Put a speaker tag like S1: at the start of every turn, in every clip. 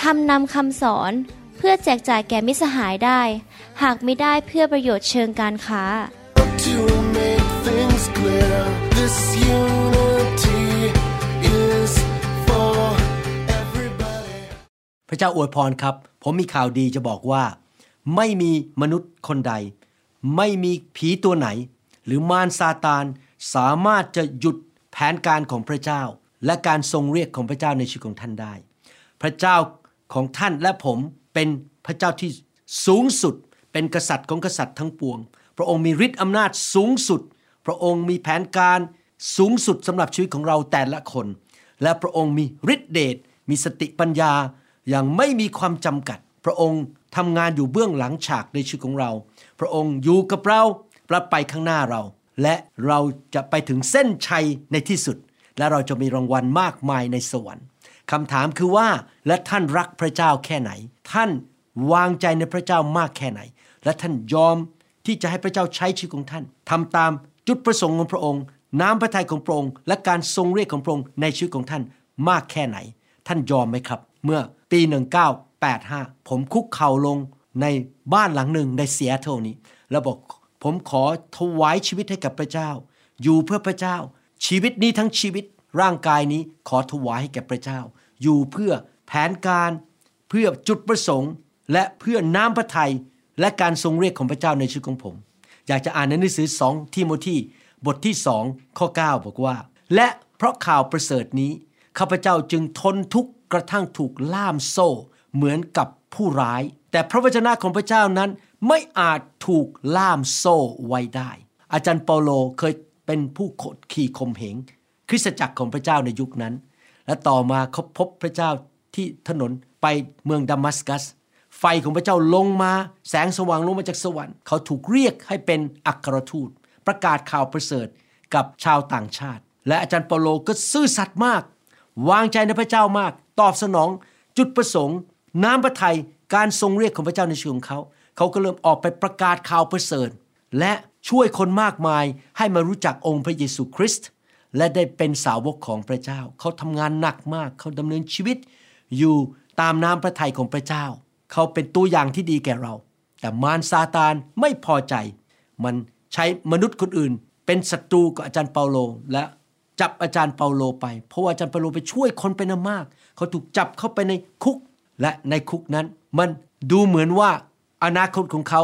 S1: ทำนำคำสอนเพื่อแจกจ่ายแก่มิสหายได้ หากไม่ได้เพื่อประโยชน์เชิงการค้า
S2: To make things clear, this unity is for everybody.
S3: พระเจ้าอวยพรครับ ผมมีข่าวดีจะบอกว่า ไม่มีมนุษย์คนใด ไม่มีผีตัวไหน หรือมารซาตานสามารถจะหยุดแผนการของพระเจ้า และการทรงเรียกของพระเจ้าในชีวิตของท่านได้ พระเจ้า ของท่านและผมเป็นพระเจ้าที่สูงสุด เป็นกษัตริย์ของกษัตริย์ทั้งปวง พระองค์มีฤทธิ์อำนาจสูงสุด พระองค์มีแผนการสูงสุดสำหรับชีวิตของเราแต่ละคน และพระองค์มีฤทธิเดชมีสติปัญญาอย่างไม่มีความจำกัด พระองค์ทำงานอยู่เบื้องหลังฉากในชีวิตของเรา พระองค์อยู่กับเราประไปข้างหน้าเรา และเราจะไปถึงเส้นชัยในที่สุด และเราจะมีรางวัลมากมายในสวรรค์ คำถามคือว่าและท่านรักพระเจ้าแค่ไหน ท่านวางใจในพระเจ้ามากแค่ไหน และท่านยอมที่จะให้พระเจ้าใช้ชีวิตของท่านทำตามจุดประสงค์ของพระองค์ น้ำพระทัยของพระองค์ และการทรงเรียกของพระองค์ในชีวิตของท่านมากแค่ไหน ท่านยอมไหมครับ เมื่อปี 1985 ผมคุกเข่าลงในบ้านหลังหนึ่งในเซียเท่านี้ แล้วบอกผมขอถวายชีวิตให้กับพระเจ้า อยู่เพื่อพระเจ้า ชีวิตนี้ทั้งชีวิต ร่างกายนี้ขอถวายให้แก่พระเจ้า อยู่เพื่อแผนการเพื่อจุดประสงค์ และเพื่อน้ำพระทัยและการทรงเรียกของพระเจ้าในชีวิตของผม อยากจะอ่านในหนังสือสองทิโมธีบทที่สองข้อ 9 บอกว่า และเพราะข่าวประเสริฐนี้ข้าพเจ้าจึงทนทุกข์กระทั่งถูกล่ามโซ่ เหมือนกับผู้ร้าย แต่พระวจนะของพระเจ้านั้นไม่อาจถูกล่ามโซ่ไว้ได้ อาจารย์เปาโลเคยเป็นผู้ขดขี่ข่มเหง คริสตจักรของพระเจ้าในยุคนั้น และต่อมาเขาพบพระเจ้าที่ถนนไปเมืองดามัสกัส ไฟของพระเจ้าลงมา แสงสว่างลงมาจากสวรรค์ เขาถูกเรียกให้เป็นอัครทูต ประกาศข่าวประเสริฐกับชาวต่างชาติ และอาจารย์เปาโลก็ซื่อสัตย์มาก วางใจในพระเจ้ามาก ตอบสนองจุดประสงค์ น้ำพระทัยการทรงเรียกของพระเจ้าในชีวิตของเขา เขาก็เริ่มออกไปประกาศข่าวประเสริฐ และช่วยคนมากมายให้มารู้จักองค์พระเยซูคริสต์ และได้เป็นสาวกของพระเจ้า เขาทำงานหนักมาก เขาดำเนินชีวิต อยู่ตามน้ำพระทัยของพระเจ้า เขาเป็นตัวอย่างที่ดีแก่เรา แต่มารซาตานไม่พอใจ มันใช้มนุษย์คนอื่น เป็นศัตรูกับอาจารย์เปาโล และจับอาจารย์เปาโลไป เพราะว่าอาจารย์เปาโลไปช่วยคนเป็นมาก เขาถูกจับเข้าไปในคุก และในคุกนั้น มันดูเหมือนว่าอนาคตของเขา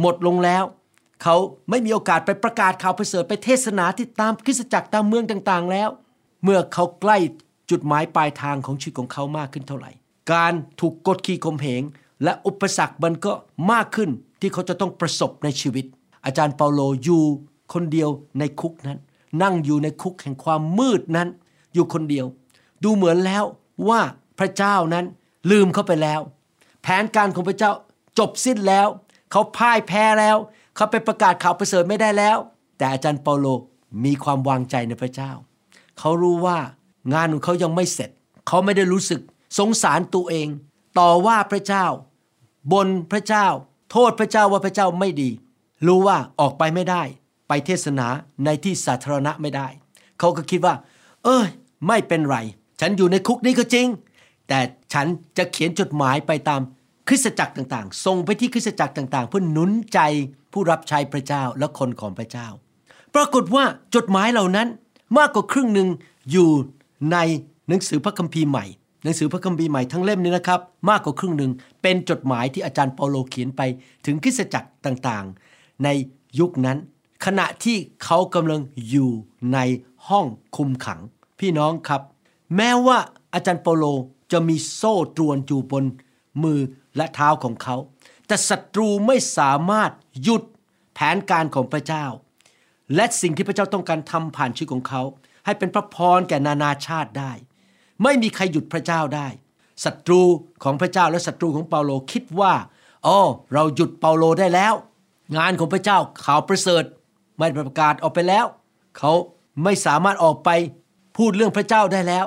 S3: หมดลงแล้ว เขาไม่มีโอกาสไปประกาศข่าวประเสริฐไปเทศนาที่ตามคริสตจักรตามเมืองต่างๆ แล้ว เมื่อเขาใกล้จุดหมายปลายทางของชีวิตของเขามากขึ้นเท่าไหร่ การถูกกดขี่ข่มเหง และอุปสรรคมันก็มากขึ้นที่เขาจะต้องประสบในชีวิต อาจารย์เปาโลอยู่คนเดียวในคุกนั้น นั่งอยู่ในคุกแห่งความมืดนั้น อยู่คนเดียว ดูเหมือนแล้วว่าพระเจ้านั้นลืมเขาไปแล้ว แผนการของพระเจ้าจบสิ้นแล้ว เขาพ่ายแพ้แล้ว เขาไปประกาศข่าวประเสริฐไม่ได้แล้ว แต่อาจารย์เปาโลมีความวางใจในพระเจ้า เขารู้ว่างานของเขายังไม่เสร็จ เขาไม่ได้รู้สึกสงสารตัวเอง ต่อว่าพระเจ้าบนพระเจ้า โทษพระเจ้าว่าพระเจ้าไม่ดี รู้ว่าออกไปไม่ได้ ไปเทศนาในที่สาธารณะไม่ได้ เขาก็คิดว่า เอ้ยไม่เป็นไร ฉันอยู่ในคุกนี้ก็จริง แต่ฉันจะเขียนจดหมายไปตาม คริสตจักรต่างๆ ส่งไปที่คริสตจักรต่างๆ เพื่อหนุนใจผู้รับใช้พระเจ้าและคนของพระเจ้า ปรากฏว่าจดหมายเหล่านั้นมากกว่าครึ่งหนึ่งอยู่ในหนังสือพระคัมภีร์ใหม่ หนังสือพระคัมภีร์ใหม่ทั้งเล่มนี้นะครับ มากกว่าครึ่งหนึ่งเป็นจดหมายที่อาจารย์เปาโลเขียนไปถึงคริสตจักรต่างๆ ในยุคนั้น ขณะที่เขากำลังอยู่ในห้องคุมขัง พี่น้องครับ แม้ว่าอาจารย์เปาโลจะมีโซ่ตรวนอยู่บนมือ และเท้าของเขา แต่ศัตรูไม่สามารถหยุดแผนการของพระเจ้า และสิ่งที่พระเจ้าต้องการทำผ่านชีวิตของเขา ให้เป็นพระพรแก่นานาชาติได้ ไม่มีใครหยุดพระเจ้าได้ศัตรูของพระเจ้าและศัตรูของเปาโลคิดว่าอ๋อเราหยุดเปาโลได้แล้ว งานของพระเจ้าข่าวประเสริฐไม่ประกาศออกไปแล้ว เขาไม่สามารถออกไปพูดเรื่องพระเจ้าได้แล้ว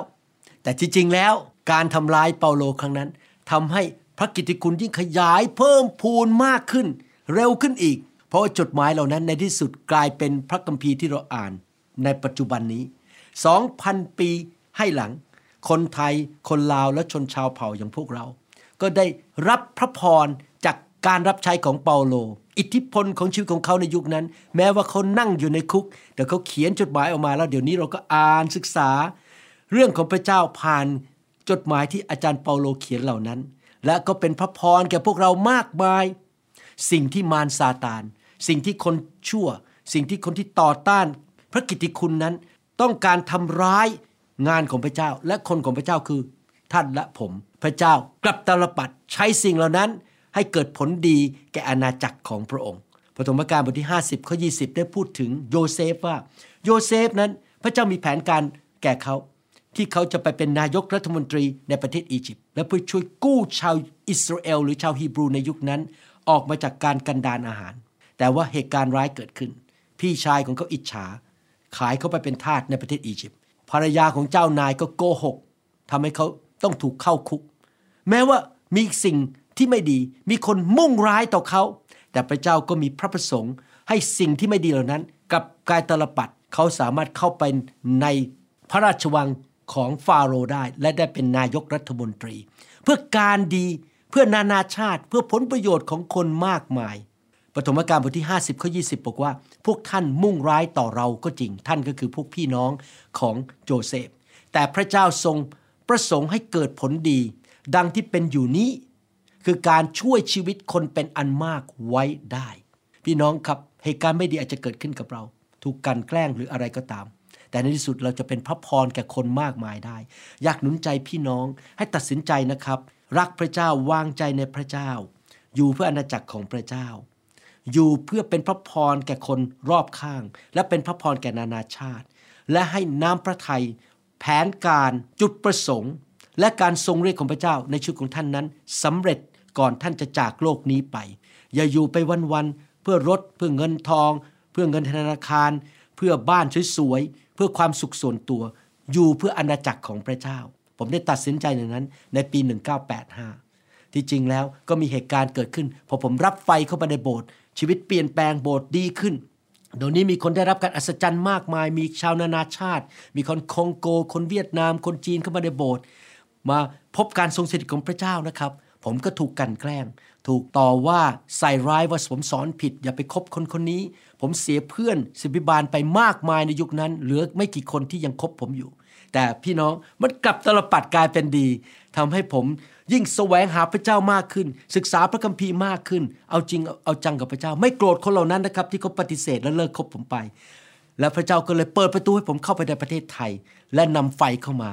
S3: แต่ที่จริงแล้วการทำลายเปาโลครั้งนั้นทำให้ พระกิตติคุณยิ่งขยายเพิ่มพูนมากขึ้น เร็วขึ้นอีก เพราะว่าจดหมายเหล่านั้นในที่สุดกลายเป็นพระคัมภีร์ที่เราอ่านในปัจจุบันนี้ 2,000 ปีให้หลัง คนไทยคนลาวและชนชาวเผ่าอย่างพวกเรา ก็ได้รับพระพรจากการรับใช้ของเปาโล อิทธิพลของชีวิตของเขาในยุคนั้น แม้ว่าเขานั่งอยู่ในคุก แต่เขาเขียนจดหมายออกมาแล้วเดี๋ยวนี้เราก็อ่านศึกษา เรื่องของพระเจ้าผ่านจดหมายที่อาจารย์เปาโลเขียนเหล่านั้น และก็เป็นพระพรแก่พวกเรามากมาย สิ่งที่มารซาตาน สิ่งที่คนชั่ว สิ่งที่คนที่ต่อต้าน พระกิตติคุณนั้น ต้องการทำร้ายงานของพระเจ้า และคนของพระเจ้าคือ ท่านและผม พระเจ้ากลับตาลปัดใช้สิ่งเหล่านั้น ให้เกิดผลดีแก่อาณาจักรของพระองค์ปฐมกาลบทที่ 50ข้อ20 ได้พูดถึงโยเซฟว่า โยเซฟนั้นพระเจ้ามีแผนการแก่เขา ที่เขาจะไปเป็นนายกรัฐมนตรีในประเทศอียิปต์และเพื่อช่วยกู้ชาวอิสราเอลหรือชาวฮีบรูในยุคนั้น ออกมาจากการกันดารอาหาร แต่ว่าเหตุการณ์ร้ายเกิดขึ้น พี่ชายของเขาอิจฉา ขายเขาไปเป็นทาสในประเทศอียิปต์ภรรยาของเจ้านายก็โกหกทำให้เขาต้องถูกเข้าคุก แม้ว่ามีสิ่งที่ไม่ดี มีคนมุ่งร้ายต่อเขา แต่พระเจ้าก็มีพระประสงค์ให้สิ่งที่ไม่ดีเหล่านั้น กับกายตลปัดเขาสามารถเข้าไปในพระราชวัง ของฟาโรห์ได้ และได้เป็นนายกรัฐมนตรี เพื่อการดีเพื่อนานาชาติเพื่อผลประโยชน์ของคนมากมายปฐมกาลบทที่ 50ข้อ20 บอกว่า พวกท่านมุ่งร้ายต่อเราก็จริง ท่านก็คือพวกพี่น้องของโจเซฟ แต่พระเจ้าทรงประสงค์ให้เกิดผลดี ดังที่เป็นอยู่นี้ คือการช่วยชีวิตคนเป็นอันมากไว้ได้ พี่น้องครับเหตุการณ์ไม่ดีอาจจะเกิดขึ้นกับเรา ถูกกันแกล้งหรืออะไรก็ตาม แต่ในที่สุดเราจะเป็นพระพรแก่คนมากมายได้ อยากหนุนใจพี่น้องให้ตัดสินใจนะครับ รักพระเจ้าวางใจในพระเจ้า อยู่เพื่ออาณาจักรของพระเจ้า อยู่เพื่อเป็นพระพรแก่คนรอบข้าง และเป็นพระพรแก่นานาชาติ และให้น้ำพระทัยแผนการจุดประสงค์ และการทรงเรียกของพระเจ้าในชีวิตของท่านนั้นสำเร็จก่อนท่านจะจากโลกนี้ไป อย่าอยู่ไปวันๆเพื่อรถเพื่อเงินทอง เพื่อเงินธนาคาร เพื่อบ้านสวย พื่อความสุขส่วนตัวอยู่เพื่ออาณาจักรของพระเจ้า ผมได้ตัดสินใจอย่างนั้นในปี 1985 ที่จริงแล้วก็มีเหตุการณ์เกิดขึ้น พอผมรับไฟเข้ามาในโบสถ์ชีวิตเปลี่ยนแปลงโบสถ์ดีขึ้นเดี๋ยวนี้มีคนได้รับการอัศจรรย์มากมาย มีชาวนานาชาติ มีคนคองโก คนเวียดนาม คนจีนเข้ามาในโบสถ์มาพบการทรงสถิตของพระเจ้านะครับ ผมก็ถูกกันแกล้ง ถูกต่อว่าใส่ร้ายว่าผมสอนผิด อย่าไปคบคนคนนี้ ผมเสียเพื่อนสิบิบาลไปมากมายในยุคนั้น เหลือไม่กี่คนที่ยังคบผมอยู่ แต่พี่น้องมันกลับตลปัดกลายเป็นดีทำให้ผมยิ่งแสวงหาพระเจ้ามากขึ้น ศึกษาพระคัมภีร์มากขึ้น เอาจริงเอาจังกับพระเจ้า ไม่โกรธคนเหล่านั้นนะครับ ที่เขาปฏิเสธและเลิกคบผมไป แล้วพระเจ้าก็เลยเปิดประตูให้ผมเข้าไปในประเทศไทย และนำไฟเข้ามา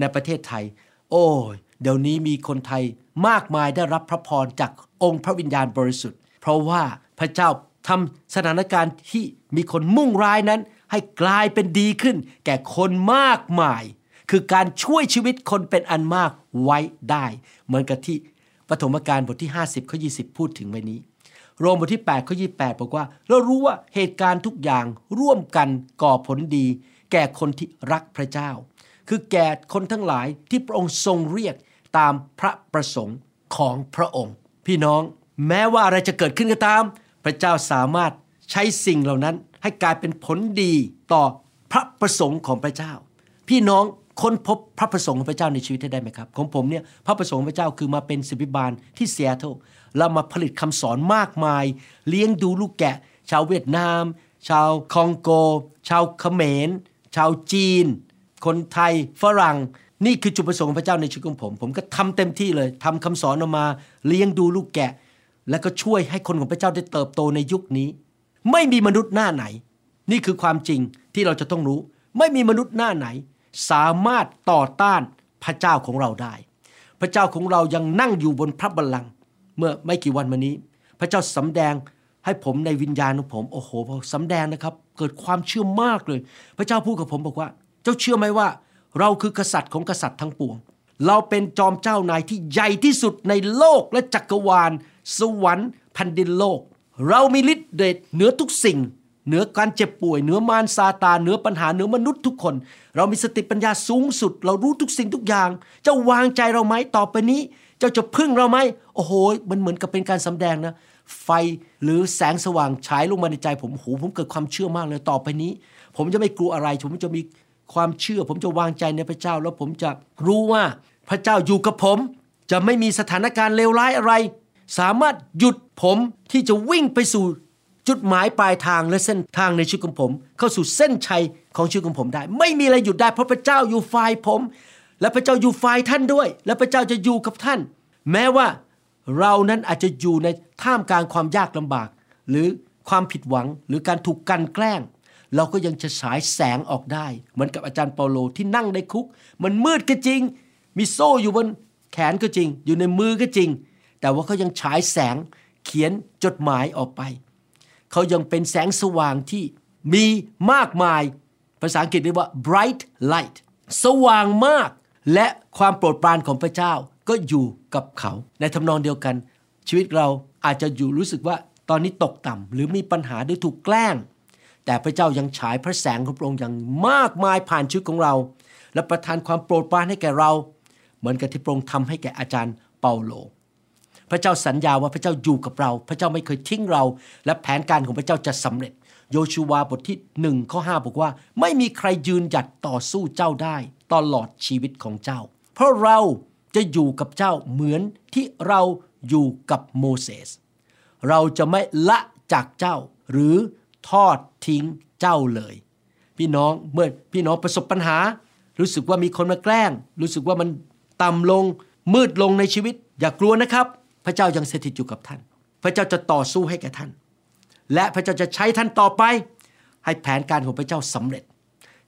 S3: ในประเทศไทย โอ้ยเดี๋ยวนี้มีคนไทยมากมายได้รับพระพรจากองค์พระวิญญาณบริสุทธิ์ เพราะว่าพระเจ้า ทำสถานการณ์ที่มีคนมุ่งร้ายนั้น ให้กลายเป็นดีขึ้น แก่คนมากมาย คือการช่วยชีวิตคนเป็นอันมากไว้ได้ เหมือนกับที่ปฐมกาลบทที่ 50ข้อ20 พูดถึงไว้นี้ โรมบทที่8ข้อ28 บอกว่า เรารู้ว่าเหตุการณ์ทุกอย่างร่วมกันก่อผลดี แก่คนที่รักพระเจ้า คือแก่คนทั้งหลายที่พระองค์ทรงเรียกตามพระประสงค์ของพระองค์ พี่น้อง แม้ว่าอะไรจะเกิดขึ้นก็ตาม พระเจ้าสามารถใช้สิ่งเหล่านั้นให้กลายเป็นผลดีต่อพระประสงค์ของพระเจ้า พี่น้องค้นพบพระประสงค์ของพระเจ้าในชีวิตได้ไหมครับ ของผมเนี่ยพระประสงค์ของพระเจ้าคือมาเป็นศิบิบาลที่เซียโตรแล้วมาผลิตคำสอนมากมาย เลี้ยงดูลูกแกะ ชาวเวียดนาม ชาวคองโก ชาวเขมร ชาวจีน คนไทยฝรั่ง นี่คือจุดประสงค์ของพระเจ้าในชีวิตของผม ผมก็ทำเต็มที่เลยทำคำสอนออกมา เลี้ยงดูลูกแกะ แล้วก็ช่วยให้คนของพระเจ้าได้เติบโตในยุคนี้ ไม่มีมนุษย์หน้าไหน นี่คือความจริงที่เราจะต้องรู้ ไม่มีมนุษย์หน้าไหน สามารถต่อต้านพระเจ้าของเราได้ พระเจ้าของเรายังนั่งอยู่บนพระบัลลังก์เมื่อไม่กี่วันมานี้ พระเจ้าสำแดงให้ผมในวิญญาณของผมโอ้โหพอสำแดงนะครับ เกิดความเชื่อมากเลย พระเจ้าพูดกับผมบอกว่า เจ้าเชื่อไหมว่า เราคือกษัตริย์ของกษัตริย์ทั้งปวง เราเป็นจอมเจ้านายที่ใหญ่ที่สุดในโลกและจักรวาล สวรรค์แผ่นดินโลก เรามีฤทธิ์เดชเหนือทุกสิ่ง เหนือการเจ็บป่วย เหนือมารซาตานเหนือปัญหาเหนือมนุษย์ทุกคน เรามีสติปัญญาสูงสุด เรารู้ทุกสิ่งทุกอย่าง เจ้าวางใจเราไหมต่อไปนี้ เจ้าจะพึ่งเราไหมโอ้โห มันเหมือนกับเป็นการสำแดงนะไฟหรือแสงสว่างฉายลงมาในใจผมโอ้โหผมเกิดความเชื่อมากเลยต่อไปนี้ ผมจะไม่กลัวอะไร ผมจะมีความเชื่อ ผมจะวางใจในพระเจ้า แล้วผมจะรู้ว่าพระเจ้าอยู่กับผม จะไม่มีสถานการณ์เลวร้ายอะไร สามารถหยุดผมที่จะวิ่งไปสู่จุดหมายปลายทางและเส้นทางในชีวิตของผม เข้าสู่เส้นชัยของชีวิตของผมได้ ไม่มีอะไรหยุดได้เพราะพระเจ้าอยู่ฝ่ายผม และพระเจ้าอยู่ฝ่ายท่านด้วย และพระเจ้าจะอยู่กับท่าน แม้ว่าเรานั้นอาจจะอยู่ในท่ามกลางความยากลำบาก หรือความผิดหวังหรือการถูกกันแกล้ง เราก็ยังจะฉายแสงออกได้ เหมือนกับอาจารย์เปาโลที่นั่งในคุก มันมืดก็จริง มีโซ่อยู่บนแขนก็จริง อยู่ในมือก็จริง แต่ว่าเขายังฉายแสงเขียนจดหมายออกไป เขายังเป็นแสงสว่างที่มีมากมาย ภาษาอังกฤษเรียกว่า bright light สว่างมาก และความโปรดปรานของพระเจ้าก็อยู่กับเขา ในทำนองเดียวกัน ชีวิตเราอาจจะอยู่รู้สึกว่าตอนนี้ตกต่ำหรือมีปัญหาหรือถูกแกล้ง แต่พระเจ้ายังฉายพระแสงของพระองค์อย่างมากมายผ่านชีวิตของเรา และประทานความโปรดปรานให้แก่เรา เหมือนกับที่พระองค์ทำให้แก่อาจารย์เปาโล พระเจ้าสัญญาว่าพระเจ้าอยู่กับเรา พระเจ้าไม่เคยทิ้งเรา และแผนการของพระเจ้าจะสำเร็จ โยชูวาบทที่หนึ่งข้อห้าบอกว่า ไม่มีใครยืนหยัดต่อสู้เจ้าได้ตลอดชีวิตของเจ้า เพราะเราจะอยู่กับเจ้าเหมือนที่เราอยู่กับโมเสสเราจะไม่ละจากเจ้าหรือทอดทิ้งเจ้าเลย พี่น้องเมื่อพี่น้องประสบปัญหา รู้สึกว่ามีคนมาแกล้ง รู้สึกว่ามันต่ำลงมืดลงในชีวิต อย่ากลัวนะครับ พระเจ้ายังสถิตอยู่กับท่าน พระเจ้าจะต่อสู้ให้แก่ท่าน และพระเจ้าจะใช้ท่านต่อไป ให้แผนการของพระเจ้าสำเร็จ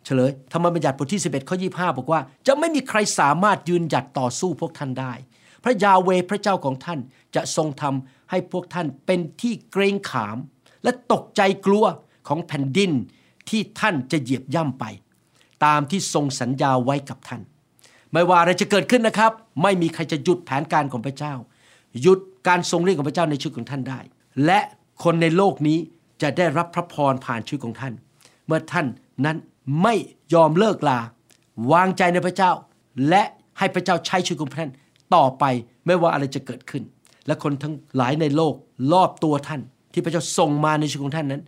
S3: เฉลยธรรมบัญญัติบทที่ 11ข้อ25 บอกว่า จะไม่มีใครสามารถยืนหยัดต่อสู้พวกท่านได้ พระยาเวพระเจ้าของท่านจะทรงทำให้พวกท่านเป็นที่เกรงขาม และตกใจกลัวของแผ่นดินที่ท่านจะเหยียบย่ำไป ตามที่ทรงสัญญาไว้กับท่าน ไม่ว่าอะไรจะเกิดขึ้นนะครับ ไม่มีใครจะหยุดแผนการของพระเจ้า หยุดการทรงเรียกของพระเจ้าในชีวิตของท่านได้ และคนในโลกนี้จะได้รับพระพรผ่านชีวิตของท่าน เมื่อท่านนั้นไม่ยอมเลิกลา วางใจในพระเจ้า และให้พระเจ้าใช้ชีวิตของท่านต่อไปไม่ว่าอะไรจะเกิดขึ้น และคนทั้งหลายในโลกรอบตัวท่าน ที่พระเจ้าส่งมาในชีวิตของท่านนั้น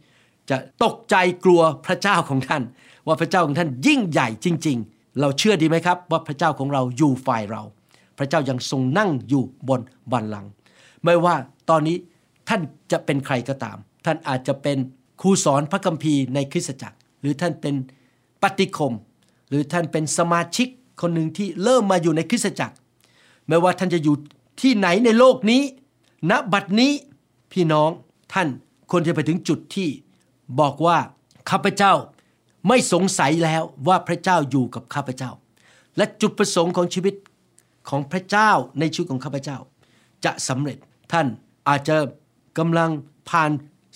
S3: จะตกใจกลัวพระเจ้าของท่าน ว่าพระเจ้าของท่านยิ่งใหญ่จริง ๆ เราเชื่อดีไหมครับ ว่าพระเจ้าของเราอยู่ฝ่ายเรา พระเจ้ายังทรงนั่งอยู่บนบัลลังก์ไม่ว่าตอนนี้ท่านจะเป็นใครก็ตาม ท่านอาจจะเป็นครูสอนพระคัมภีร์ในคริสตจักร หรือท่านเป็นปฏิคม หรือท่านเป็นสมาชิกคนหนึ่งที่เริ่มมาอยู่ในคริสตจักร ไม่ว่าท่านจะอยู่ที่ไหนในโลกนี้ ณบัดนี้พี่น้องท่านควรจะไปถึงจุดที่บอกว่าข้าพเจ้าไม่สงสัยแล้วว่าพระเจ้าอยู่กับข้าพเจ้า และจุดประสงค์ของชีวิต ของพระเจ้าในชีวิตของข้าพเจ้า จะสำเร็จท่านอาจจะกำลังผ่าน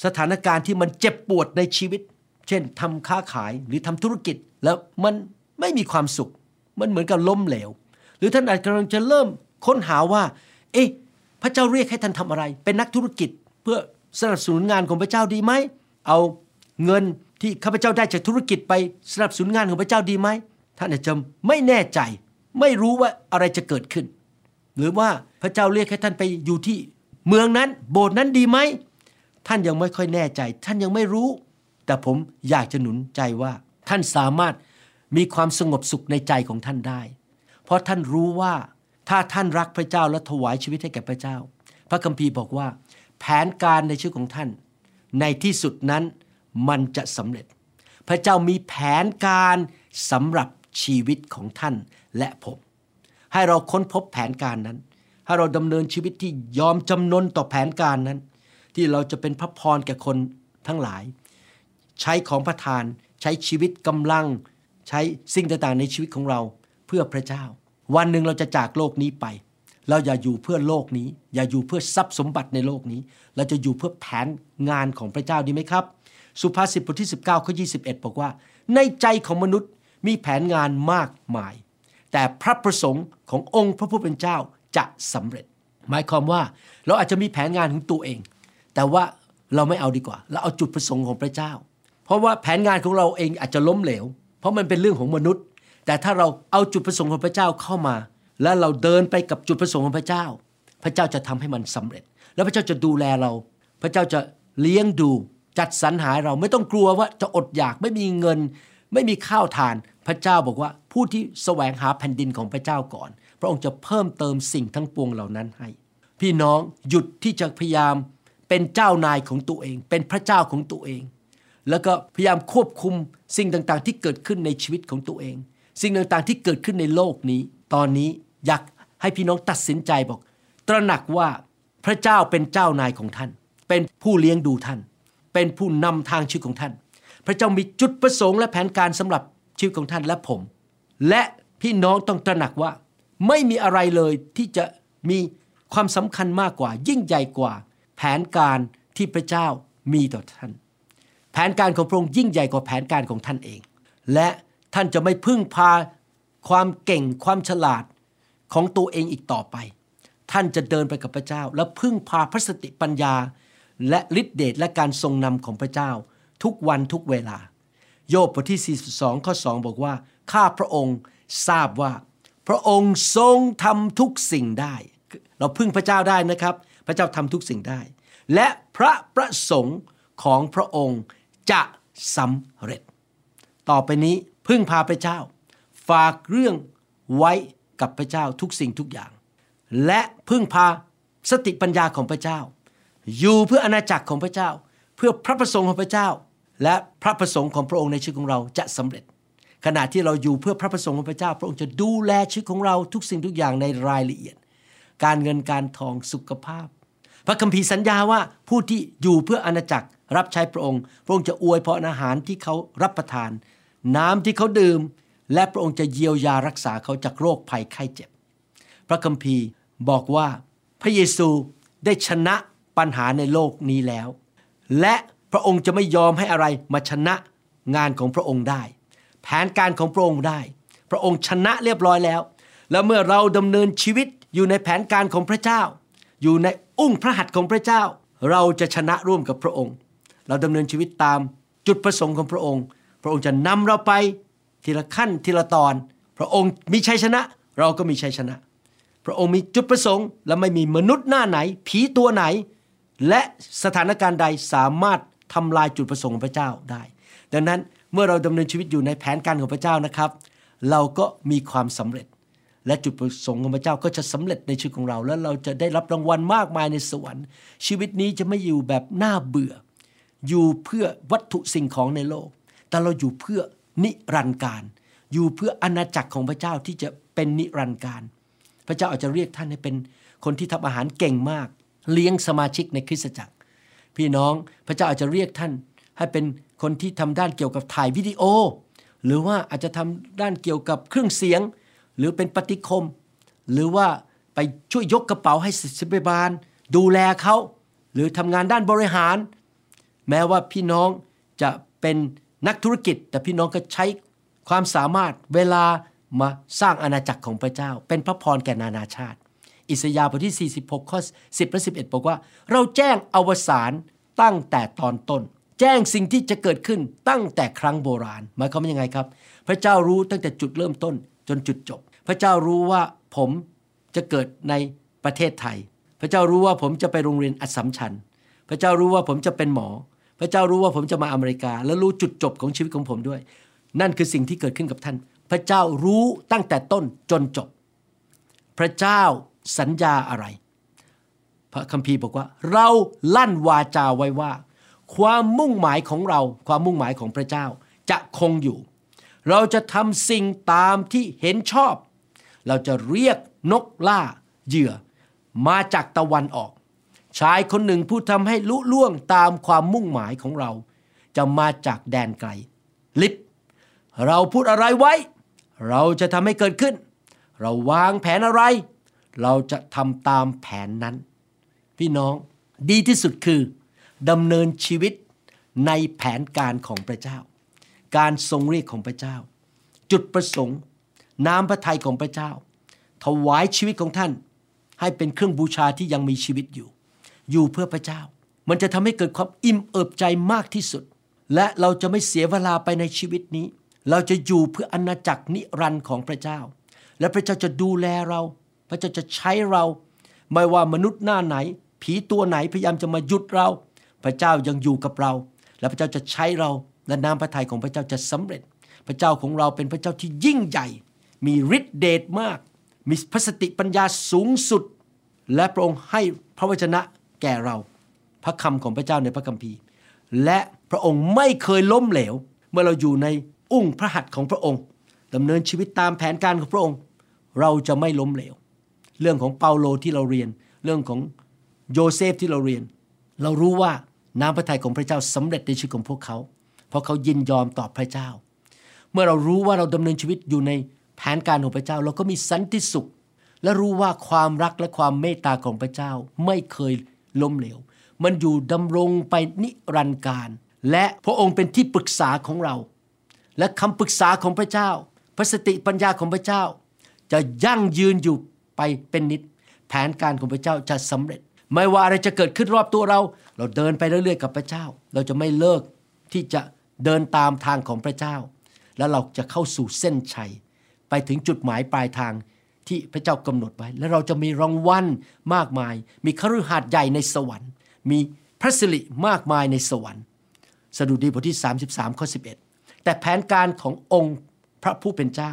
S3: สถานการณ์ที่มันเจ็บปวดในชีวิต เช่นทำค้าขายหรือทำธุรกิจแล้วมันไม่มีความสุข มันเหมือนกับล้มเหลว หรือท่านอาจกำลังจะเริ่มค้นหาว่า เอ๊ะพระเจ้าเรียกให้ท่านทำอะไร เป็นนักธุรกิจเพื่อสนับสนุนงานของพระเจ้าดีไหม เอาเงินที่ข้าพเจ้าได้จากธุรกิจไปสนับสนุนงานของพระเจ้าดีไหม ท่านอาจจะไม่แน่ใจ ไม่รู้ว่าอะไรจะเกิดขึ้น หรือว่าพระเจ้าเรียกให้ท่านไปอยู่ที่เมืองนั้น โบสถ์นั้นดีไหม ท่านยังไม่ค่อยแน่ใจ ท่านยังไม่รู้ แต่ผมอยากจะหนุนใจว่า ท่านสามารถมีความสงบสุขในใจของท่านได้ เพราะท่านรู้ว่าถ้าท่านรักพระเจ้าและถวายชีวิตให้แก่พระเจ้า พระคัมภีร์บอกว่า แผนการในชีวิตของท่าน ในที่สุดนั้นมันจะสำเร็จ พระเจ้ามีแผนการสำหรับ ชีวิตของท่านและผม ให้เราค้นพบแผนการนั้น ให้เราดำเนินชีวิตที่ยอมจำนนต่อแผนการนั้น ที่เราจะเป็นพระพรแก่คนทั้งหลาย ใช้ของประทาน ใช้ชีวิตกำลัง ใช้สิ่งต่างๆในชีวิตของเราเพื่อพระเจ้า วันหนึ่งเราจะจากโลกนี้ไป เราอย่าอยู่เพื่อโลกนี้ อย่าอยู่เพื่อทรัพย์สมบัติในโลกนี้ เราจะอยู่เพื่อแผนงานของพระเจ้าดีไหมครับ สุภาษิตบทที่ 19ข้อ21 บอกว่า ในใจของมนุษย์ มีแผนงานมากมาย แต่พระประสงค์ขององค์พระผู้เป็นเจ้าจะสำเร็จ หมายความว่าเราอาจจะมีแผนงานของตัวเอง แต่ว่าเราไม่เอาดีกว่า เราเอาจุดประสงค์ของพระเจ้า เพราะว่าแผนงานของเราเองอาจจะล้มเหลว เพราะมันเป็นเรื่องของมนุษย์ แต่ถ้าเราเอาจุดประสงค์ของพระเจ้าเข้ามา และเราเดินไปกับจุดประสงค์ของพระเจ้า พระเจ้าจะทำให้มันสำเร็จ แล้วพระเจ้าจะดูแลเรา พระเจ้าจะเลี้ยงดูจัดสรรหาเราไม่ต้องกลัวว่าจะอดอยากไม่มีเงิน ไม่มีข้าวทานพระเจ้าบอกว่าผู้ที่แสวงหาแผ่นดินของพระเจ้าก่อน พระองค์จะเพิ่มเติมสิ่งทั้งปวงเหล่านั้นให้ พี่น้องหยุดที่จะพยายามเป็นเจ้านายของตัวเอง เป็นพระเจ้าของตัวเอง แล้วก็พยายามควบคุมสิ่งต่างๆ ที่เกิดขึ้นในชีวิตของตัวเอง สิ่งต่างๆที่เกิดขึ้นในโลกนี้ ตอนนี้อยากให้พี่น้องตัดสินใจบอก ตระหนักว่าพระเจ้าเป็นเจ้านายของท่าน เป็นผู้เลี้ยงดูท่าน เป็นผู้นำทางชีวิตของท่าน พระเจ้ามีจุดประสงค์และแผนการสำหรับชีวิตของท่านและผม และพี่น้องต้องตระหนักว่า ไม่มีอะไรเลยที่จะมีความสำคัญมากกว่า ยิ่งใหญ่กว่า แผนการที่พระเจ้ามีต่อท่าน แผนการของพระองค์ยิ่งใหญ่กว่าแผนการของท่านเอง และท่านจะไม่พึ่งพาความเก่งความฉลาดของตัวเองอีกต่อไป ท่านจะเดินไปกับพระเจ้า และพึ่งพาพระสติปัญญา และฤทธิเดชและการทรงนำของพระเจ้า ทุกวันทุกเวลา โยบบทที่ 42 ข้อ 2 บอกว่า ข้าพระองค์ทราบว่า พระองค์ทรงทำทุกสิ่งได้ เราพึ่งพระเจ้าได้นะครับ พระเจ้าทำทุกสิ่งได้ และพระประสงค์ของพระองค์จะสำเร็จ ต่อไปนี้พึ่งพาพระเจ้า ฝากเรื่องไว้กับพระเจ้าทุกสิ่งทุกอย่าง และพึ่งพาสติปัญญาของพระเจ้า อยู่เพื่ออาณาจักรของพระเจ้า เพื่อพระประสงค์ของพระเจ้า และพระประสงค์ของพระองค์ในชีวิตของเราจะสำเร็จ ขณะที่เราอยู่เพื่อพระประสงค์ของพระเจ้า พระองค์จะดูแลชีวิตของเราทุกสิ่งทุกอย่างในรายละเอียด การเงินการทองสุขภาพ พระคัมภีร์สัญญาว่าผู้ที่อยู่เพื่ออาณาจักรรับใช้พระองค์ พระองค์จะอวยพรอาหารที่เขารับประทาน น้ำที่เขาดื่ม และพระองค์จะเยียวยารักษาเขาจากโรคภัยไข้เจ็บ พระคัมภีร์บอกว่าพระเยซูได้ชนะปัญหาในโลกนี้แล้ว และ พระองค์จะไม่ยอมให้อะไรมาชนะงานของพระองค์ได้ แผนการของพระองค์ได้ พระองค์ชนะเรียบร้อยแล้ว แล้วเมื่อเราดำเนินชีวิตอยู่ในแผนการของพระเจ้า อยู่ในอุ้งพระหัตถ์ของพระเจ้า เราจะชนะร่วมกับพระองค์ เราดำเนินชีวิตตามจุดประสงค์ของพระองค์ พระองค์จะนำเราไปทีละขั้นทีละตอน พระองค์มีชัยชนะ เราก็มีชัยชนะ พระองค์มีจุดประสงค์ และไม่มีมนุษย์หน้าไหน ผีตัวไหน และสถานการณ์ใดสามารถ ทำลายจุดประสงค์ของพระเจ้าได้ ดังนั้นเมื่อเราดำเนินชีวิตอยู่ในแผนการของพระเจ้านะครับ เราก็มีความสำเร็จ และจุดประสงค์ของพระเจ้าก็จะสำเร็จในชีวิตของเรา แล้วเราจะได้รับรางวัลมากมายในสวรรค์ ชีวิตนี้จะไม่อยู่แบบน่าเบื่อ อยู่เพื่อวัตถุสิ่งของในโลก แต่เราอยู่เพื่อนิรันดร์การ อยู่เพื่ออาณาจักรของพระเจ้าที่จะเป็นนิรันดร์การ พระเจ้าอาจจะเรียกท่านให้เป็นคนที่ทำอาหารเก่งมาก เลี้ยงสมาชิกในคริสตจักร พี่น้องพระเจ้าอาจจะเรียกท่าน ให้เป็นคนที่ทำด้านเกี่ยวกับถ่ายวิดีโอ หรือว่าอาจจะทำด้านเกี่ยวกับเครื่องเสียง หรือเป็นปฏิคม หรือว่าไปช่วยยกกระเป๋าให้ศิษย์บาล ดูแลเขาหรือทำงานด้านบริหาร แม้ว่าพี่น้องจะเป็นนักธุรกิจ แต่พี่น้องก็ใช้ความสามารถเวลามาสร้างอาณาจักรของพระเจ้า เป็นพระพรแก่นานาชาติ อิสยาห์บทที่ 46 ข้อ 10 และ 11 บอกว่า เราแจ้งอวสานตั้งแต่ตอนต้น แจ้งสิ่งที่จะเกิดขึ้นตั้งแต่ครั้งโบราณหมายความว่ายังไงครับ พระเจ้ารู้ตั้งแต่จุดเริ่มต้นจนจุดจบ พระเจ้ารู้ว่าผมจะเกิดในประเทศไทย พระเจ้ารู้ว่าผมจะไปโรงเรียนอัสสัมชัญพระเจ้ารู้ว่าผมจะเป็นหมอ พระเจ้ารู้ว่าผมจะมาอเมริกา และรู้จุดจบของชีวิตของผมด้วย นั่นคือสิ่งที่เกิดขึ้นกับท่าน พระเจ้ารู้ตั้งแต่ต้นจนจบ พระเจ้า สัญญาอะไร พระคัมภีร์บอกว่า เราลั่นวาจาไว้ว่า ความมุ่งหมายของเรา ความมุ่งหมายของพระเจ้าจะคงอยู่ เราจะทำสิ่งตามที่เห็นชอบ เราจะเรียกนกล่าเหยื่อ มาจากตะวันออก ชายคนหนึ่งผู้ทำให้ลุล่วงตามความมุ่งหมายของเรา จะมาจากแดนไกล ลิบเราพูดอะไรไว้ เราจะทำให้เกิดขึ้น เราวางแผนอะไร เราจะทำตามแผนนั้น พี่น้องดีที่สุดคือดำเนินชีวิตในแผนการของพระเจ้า การทรงเรียกของพระเจ้า จุดประสงค์ น้ำพระทัยของพระเจ้า ถวายชีวิตของท่าน ให้เป็นเครื่องบูชาที่ยังมีชีวิตอยู่ อยู่เพื่อพระเจ้า มันจะทำให้เกิดความอิ่มเอิบใจมากที่สุด และเราจะไม่เสียเวลาไปในชีวิตนี้ เราจะอยู่เพื่ออณาจักรนิรันดร์ของพระเจ้า และพระเจ้าจะดูแลเรา พระเจ้าจะใช้เรา ไม่ว่ามนุษย์หน้าไหน ผีตัวไหนพยายามจะมาหยุดเรา พระเจ้ายังอยู่กับเรา และพระเจ้าจะใช้เราและน้ำพระทัยของพระเจ้าจะสำเร็จ พระเจ้าของเราเป็นพระเจ้าที่ยิ่งใหญ่ มีฤทธิเดชมาก มีพระสติปัญญาสูงสุด และพระองค์ให้พระวจนะแก่เรา พระคำของพระเจ้าในพระคัมภีร์ และพระองค์ไม่เคยล้มเหลว เมื่อเราอยู่ในอุ้งพระหัตถ์ของพระองค์ดำเนินชีวิตตามแผนการของพระองค์ เราจะไม่ล้มเหลว เรื่องของเปาโลที่เราเรียน เรื่องของโยเซฟที่เราเรียน เรารู้ว่าน้ำพระทัยของพระเจ้าสำเร็จในชีวิตของพวกเขา เพราะเขายินยอมต่อพระเจ้า เมื่อเรารู้ว่าเราดำเนินชีวิตอยู่ในแผนการของพระเจ้า เราก็มีสันติสุข และรู้ว่าความรักและความเมตตาของพระเจ้าไม่เคยล้มเหลว มันอยู่ดำรงไปนิรันดร์การ และพระองค์เป็นที่ปรึกษาของเรา และคำปรึกษาของพระเจ้าพระสติปัญญาของพระเจ้า จะยั่งยืนอยู่ ไปเป็นนิด แผนการของพระเจ้าจะสำเร็จ ไม่ว่าอะไรจะเกิดขึ้นรอบตัวเรา เราเดินไปเรื่อยๆกับพระเจ้า เราจะไม่เลิกที่จะเดินตามทางของพระเจ้า แล้วเราจะเข้าสู่เส้นชัย ไปถึงจุดหมายปลายทางที่พระเจ้ากำหนดไว้ และเราจะมีรางวัลมากมาย มีคฤหาสน์ใหญ่ในสวรรค์ มีพระสิริมากมายในสวรรค์ สดุดีบทที่ 33ข้อ11 แต่แผนการขององค์พระผู้เป็นเจ้า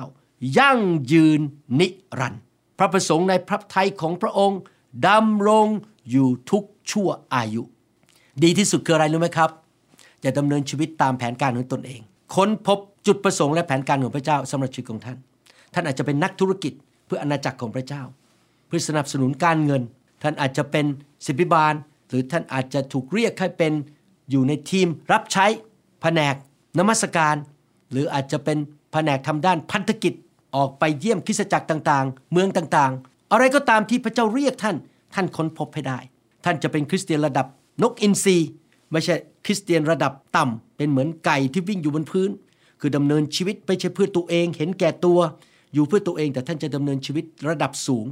S3: ยั่งยืนนิรันดร์ พระประสงค์ในพระทัยของพระองค์ดำรงอยู่ทุกชั่วอายุ ดีที่สุดคืออะไรรู้ไหมครับจะดำเนินชีวิตตามแผนการของตนเอง ค้นพบจุดประสงค์และแผนการของพระเจ้าสำหรับชีวิตของท่าน ท่านอาจจะเป็นนักธุรกิจเพื่ออาณาจักรของพระเจ้า เพื่อสนับสนุนการเงิน ท่านอาจจะเป็นศิบิบาล หรือท่านอาจจะถูกเรียกให้เป็นอยู่ในทีมรับใช้แผนกนมัสการ หรืออาจจะเป็นแผนกทำด้านพันธกิจ ออกไปเยี่ยมคริสตจักรต่างๆ เมืองต่างๆ อะไรก็ตามที่พระเจ้าเรียกท่าน ท่านค้นพบให้ได้ ท่านจะเป็นคริสเตียนระดับนกอินทรีไม่ใช่คริสเตียนระดับต่ำเป็นเหมือนไก่ที่วิ่งอยู่บนพื้น คือดำเนินชีวิตไม่ใช่เพื่อตัวเอง เห็นแก่ตัว อยู่เพื่อตัวเองแต่ท่านจะดำเนินชีวิตระดับสูง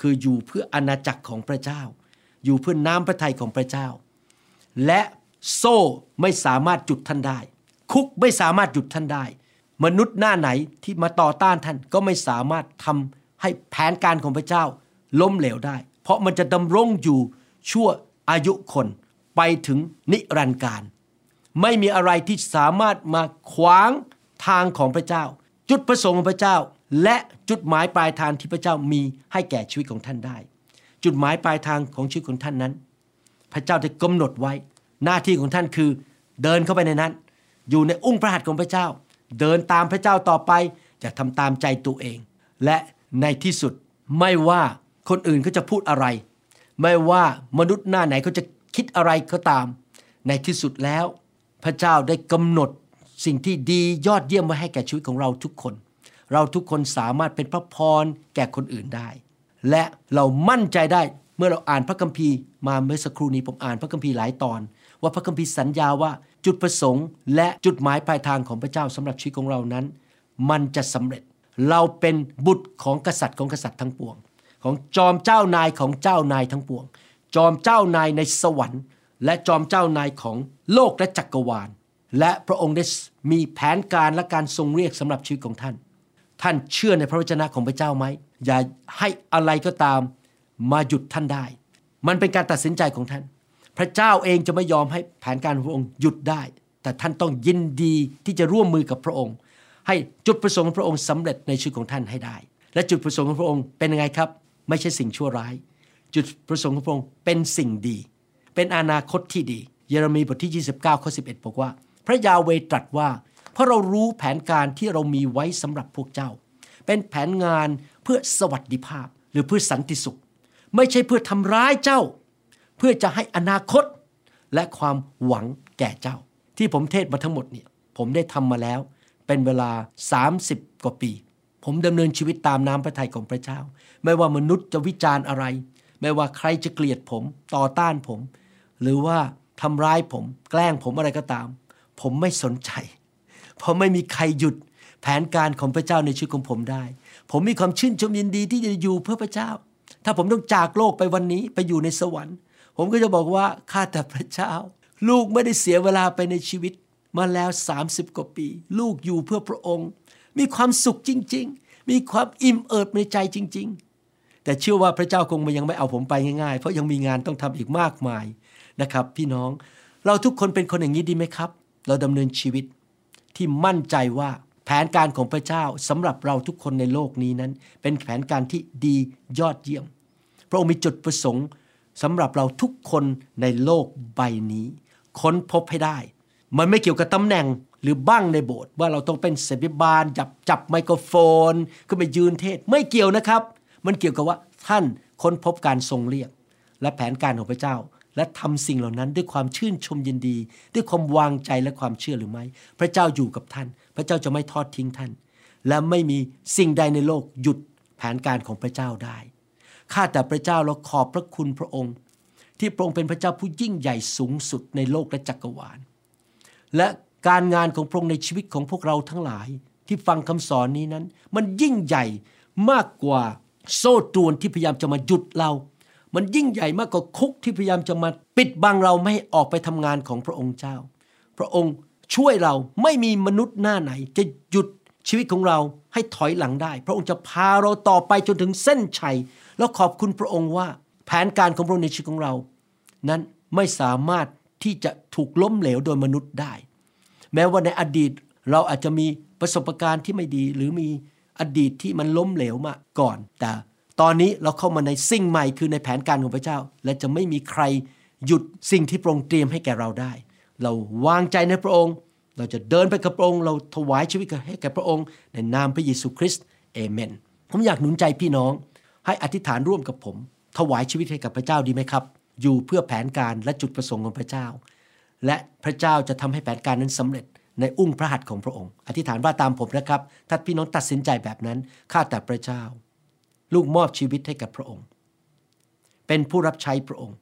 S3: คืออยู่เพื่ออาณาจักรของพระเจ้า อยู่เพื่อน้ำพระทัยของพระเจ้า และโซ่ไม่สามารถจุดท่านได้ คุกไม่สามารถหยุดท่านได้ มนุษย์หน้าไหนที่มาต่อต้านท่านก็ไม่สามารถทำให้แผนการของพระเจ้าล้มเหลวได้ เพราะมันจะดำรงอยู่ชั่วอายุคนไปถึงนิรันดร์การ ไม่มีอะไรที่สามารถมาขวางทางของพระเจ้า จุดประสงค์ของพระเจ้า และจุดหมายปลายทางที่พระเจ้ามีให้แก่ชีวิตของท่านได้ จุดหมายปลายทางของชีวิตของท่านนั้น พระเจ้าได้กำหนดไว้ หน้าที่ของท่านคือ เดินเข้าไปในนั้น อยู่ในอุ้งพระหัตถ์ของพระเจ้า เดินตามพระเจ้าต่อไปจะทำตามใจตัวเอง และในที่สุดไม่ว่าคนอื่นเขาจะพูดอะไร ไม่ว่ามนุษย์หน้าไหนเขาจะคิดอะไรก็ตาม ในที่สุดแล้ว พระเจ้าได้กำหนดสิ่งที่ดียอดเยี่ยมไว้ให้แก่ชีวิตของเราทุกคน เราทุกคนสามารถเป็นพระพรแก่คนอื่นได้ และเรามั่นใจได้เมื่อเราอ่านพระคัมภีร์มาเมื่อสักครู่นี้ผมอ่านพระคัมภีร์หลายตอน ว่าพระคัมภีร์สัญญาว่าจุดประสงค์ และจุดหมายปลายทางของพระเจ้าสำหรับชีวิตของเรานั้น มันจะสำเร็จเราเป็นบุตรของกษัตริย์ของกษัตริย์ทั้งปวง ของจอมเจ้านายของเจ้านายทั้งปวง จอมเจ้านายในสวรรค์ และจอมเจ้านายของโลกและจักรวาล และพระองค์ได้มีแผนการและการทรงเรียกสำหรับชีวิตของท่าน ท่านเชื่อในพระวจนะของพระเจ้าไหมอย่าให้อะไรก็ตามมาหยุดท่านได้ มันเป็นการตัดสินใจของท่าน พระเจ้าเองจะไม่ยอมให้แผนการของพระองค์หยุดได้ แต่ท่านต้องยินดีที่จะร่วมมือกับพระองค์ ให้จุดประสงค์ของพระองค์สำเร็จในชีวิตของท่านให้ได้ และจุดประสงค์ของพระองค์เป็นยังไงครับ ไม่ใช่สิ่งชั่วร้าย จุดประสงค์ของพระองค์เป็นสิ่งดี เป็นอนาคตที่ดี เยเรมีบทที่ 29ข้อ11 บอกว่า พระยาเวตรัสว่า เพราะเรารู้แผนการที่เรามีไว้สำหรับพวกเจ้า เป็นแผนงานเพื่อสวัสดิภาพหรือเพื่อสันติสุข ไม่ใช่เพื่อทำร้ายเจ้า เพื่อจะให้อนาคตและความหวังแก่เจ้า ที่ผมเทศมาทั้งหมดเนี่ยผมได้ทำมาแล้ว เป็นเวลา 30 กว่าปี ผมดำเนินชีวิตตามน้ำพระทัยของพระเจ้า ไม่ว่ามนุษย์จะวิจารณ์อะไร ไม่ว่าใครจะเกลียดผมต่อต้านผม หรือว่าทำร้ายผม แกล้งผมอะไรก็ตาม ผมไม่สนใจ เพราะไม่มีใครหยุดแผนการของพระเจ้าในชีวิตของผมได้ ผมมีความชื่นชมยินดีที่จะอยู่เพื่อพระเจ้า ถ้าผมต้องจากโลกไปวันนี้ไปอยู่ในสวรรค์ ผมก็จะบอกว่าข้าแต่พระเจ้า ลูกไม่ได้เสียเวลาไปในชีวิตมาแล้ว 30 กว่าปี ลูกอยู่เพื่อพระองค์ มีความสุขจริง ๆ มีความอิ่มเอิบในใจจริง ๆ แต่เชื่อว่าพระเจ้าคงยังไม่เอาผมไปง่ายๆ เพราะยังมีงานต้องทำอีกมากมายนะครับ พี่น้องเราทุกคนเป็นคนอย่างนี้ดีไหมครับ เราดำเนินชีวิตที่มั่นใจว่าแผนการของพระเจ้าสำหรับเราทุกคนในโลกนี้นั้น เป็นแผนการที่ดียอดเยี่ยม พระองค์มีจุดประสงค์ สำหรับเราทุกคนในโลกใบนี้ ค้นพบให้ได้ มันไม่เกี่ยวกับตำแหน่งหรือบ้างในโบสถ์ว่าเราต้องเป็นเสบิบาลจับจับไมโครโฟนขึ้นไปยืนเทศไม่เกี่ยวนะครับ มันเกี่ยวกับว่าท่านค้นพบการทรงเรียก และแผนการของพระเจ้า และทำสิ่งเหล่านั้นด้วยความชื่นชมยินดี ด้วยความวางใจและความเชื่อหรือไม่ พระเจ้าอยู่กับท่าน พระเจ้าจะไม่ทอดทิ้งท่าน และไม่มีสิ่งใดในโลกหยุดแผนการของพระเจ้าได้ ข้าแต่พระเจ้าเราขอบพระคุณพระองค์ ที่พระองค์เป็นพระเจ้าผู้ยิ่งใหญ่สูงสุดในโลกและจักรวาล และการงานของพระองค์ในชีวิตของพวกเราทั้งหลาย ที่ฟังคำสอนนี้นั้น มันยิ่งใหญ่มากกว่าโซ่ตรวนที่พยายามจะมาหยุดเรา มันยิ่งใหญ่มากกว่าคุกที่พยายามจะมาปิดบังเราไม่ให้ออกไปทำงานของพระองค์เจ้า พระองค์ช่วยเราไม่มีมนุษย์หน้าไหน จะหยุดชีวิตของเราให้ถอยหลังได้ พระองค์จะพาเราต่อไปจนถึงเส้นชัย แล้วขอบคุณพระองค์ว่าแผนการของพระองค์ในชีวิตของเรา นั้นไม่สามารถที่จะถูกล้มเหลวโดยมนุษย์ได้ แม้ว่าในอดีตเราอาจจะมีประสบการณ์ที่ไม่ดีหรือมีอดีตที่มันล้มเหลวมาก่อน แต่ตอนนี้เราเข้ามาในสิ่งใหม่คือในแผนการของพระเจ้า และจะไม่มีใครหยุดสิ่งที่พระองค์เตรียมให้แก่เราได้ เราวางใจในพระองค์ เราจะเดินไปกับพระองค์ เราถวายชีวิตให้แก่พระองค์ ในนามพระเยซูคริสต์เอเมน ผมอยากหนุนใจพี่น้อง ให้อธิษฐานร่วมกับผม ถวายชีวิตให้กับพระเจ้าดีไหมครับ อยู่เพื่อแผนการและจุดประสงค์ของพระเจ้า และพระเจ้าจะทำให้แผนการนั้นสำเร็จในอุ้งพระหัตถ์ของพระองค์ อธิษฐานว่าตามผมนะครับถ้าพี่น้องตัดสินใจแบบนั้นข้าแต่พระเจ้า ลูกมอบชีวิตให้กับพระองค์ เป็นผู้รับใช้พระองค์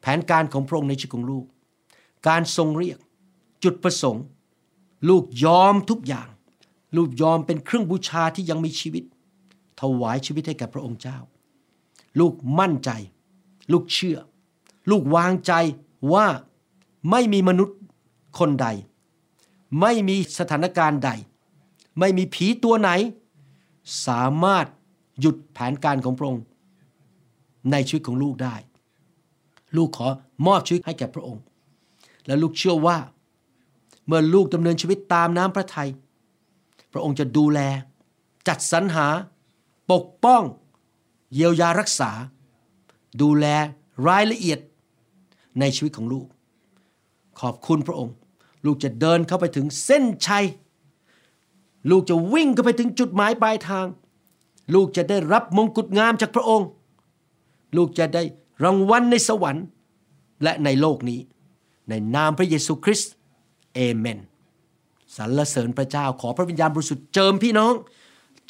S3: แผนการของพระองค์ในชีวิตของลูก การทรงเรียก จุดประสงค์ ลูกยอมทุกอย่าง ลูกยอมเป็นเครื่องบูชาที่ยังมีชีวิต ถวายชีวิตให้แก่พระองค์เจ้า ลูกมั่นใจ ลูกเชื่อ ลูกวางใจว่าไม่มีมนุษย์คนใด ไม่มีสถานการณ์ใด ไม่มีผีตัวไหน สามารถหยุดแผนการของพระองค์ ในชีวิตของลูกได้ ลูกขอมอบชีวิตให้แก่พระองค์ และลูกเชื่อว่า เมื่อลูกดำเนินชีวิตตามน้ำพระทัยพระองค์จะดูแล จัดสรรหา ปกป้อง เยียวยารักษา ดูแลรายละเอียดในชีวิตของลูก ขอบคุณพระองค์ ลูกจะเดินเข้าไปถึงเส้นชัย ลูกจะวิ่งเข้าไปถึงจุดหมายปลายทาง ลูกจะได้รับมงกุฎงามจากพระองค์ ลูกจะได้รางวัลในสวรรค์ และในโลกนี้ ในนามพระเยซูคริสต์เอเมนสรรเสริญพระเจ้าขอพระวิญญาณบริสุทธิ์เจิมพี่น้อง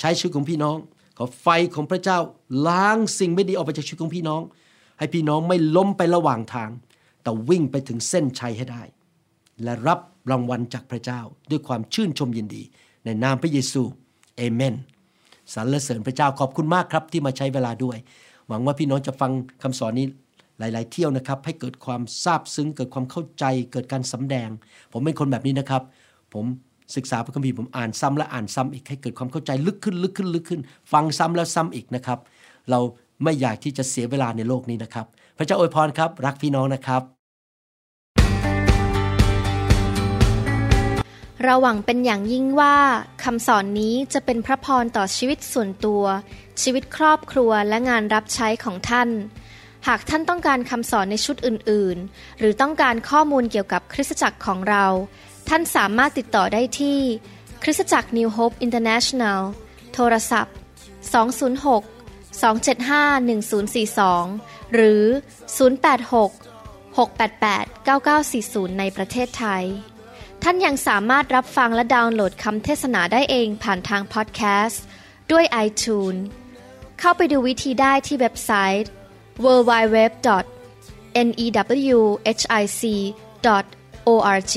S3: ใช้ชีวิตของพี่น้อง อไฟของพระเจ้าล้างสิ่งไม่ดีออกไปจากชีวิตของพี่น้อง ให้พี่น้องไม่ล้มไประหว่างทาง แต่วิ่งไปถึงเส้นชัยให้ได้ และรับรางวัลจากพระเจ้าด้วยความชื่นชมยินดี ในนามพระเยซูเอเมนสรรเสริญพระเจ้าขอบคุณมากครับที่มาใช้เวลาด้วย หวังว่าพี่น้องจะฟังคำสอนนี้หลาย ๆ เที่ยวนะครับ ให้เกิดความซาบซึ้งเกิดความเข้าใจ เกิดการสำแดง ผมเป็นคนแบบนี้นะครับ ผม ศึกษาพระคัมภีร์ผมอ่านซ้ำและอ่านซ้ำอีกให้เกิดความเข้าใจลึกขึ้นลึกขึ้นลึกขึ้น ฟังซ้ำแล้วซ้ำอีกนะครับ เราไม่อยากที่จะเสียเวลาในโลกนี้นะครับ พระเจ้าอวยพรครับ รักพี่น้องนะครับ
S1: เราหวังเป็นอย่างยิ่งว่าคำสอนนี้จะเป็นพระพรต่อชีวิตส่วนตัว ชีวิตครอบครัวและงานรับใช้ของท่านหากท่านต้องการคำสอนในชุดอื่น ๆ หรือต้องการข้อมูลเกี่ยวกับคริสตจักรของเรา ท่านสามารถติดต่อได้ที่ คริสตจักร New Hope International โทรศัพท์ 206 275 1042 หรือ 086 688 9940 ในประเทศไทย ท่านยังสามารถรับฟังและดาวน์โหลดคำเทศนาได้เองผ่านทางพอดแคสต์ ด้วย iTunes เข้าไปดูวิธีได้ที่เว็บไซต์ www.newhic.org